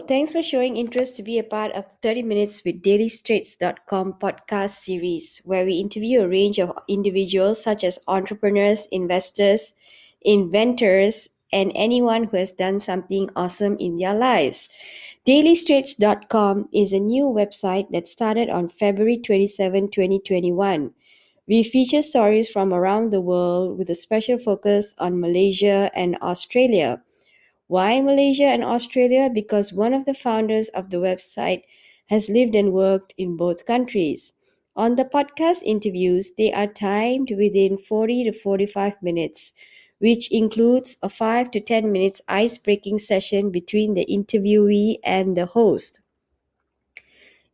Thanks for showing interest to be a part of 30 Minutes with DailyStraits.com podcast series, where we interview a range of individuals such as entrepreneurs, investors, inventors, and anyone who has done something awesome in their lives. DailyStraits.com is a new website that started on February 27, 2021. We feature stories from around the world with a special focus on Malaysia and Australia. Why Malaysia and Australia? Because one of the founders of the website has lived and worked in both countries. On the podcast interviews, they are timed within 40 to 45 minutes, which includes a 5 to 10 minutes ice breaking session between the interviewee and the host.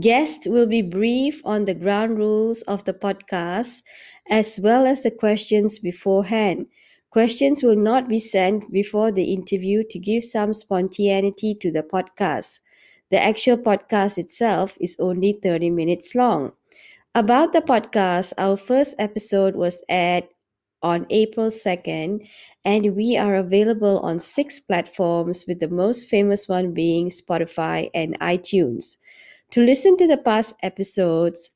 Guests will be brief on the ground rules of the podcast as well as the questions beforehand. Questions will not be sent before the interview to give some spontaneity to the podcast. The actual podcast itself is only 30 minutes long. About the podcast, our first episode was aired on April 2nd, and we are available on six platforms, with the most famous one being Spotify and iTunes. To listen to the past episodes,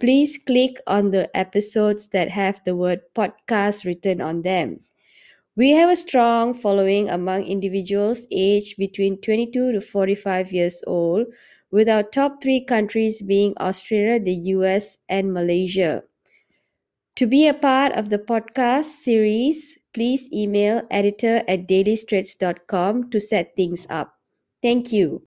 please click on the episodes that have the word podcast written on them. We have a strong following among individuals aged between 22 to 45 years old, with our top three countries being Australia, the US, and Malaysia. To be a part of the podcast series, please email editor at dailystraits.com to set things up. Thank you.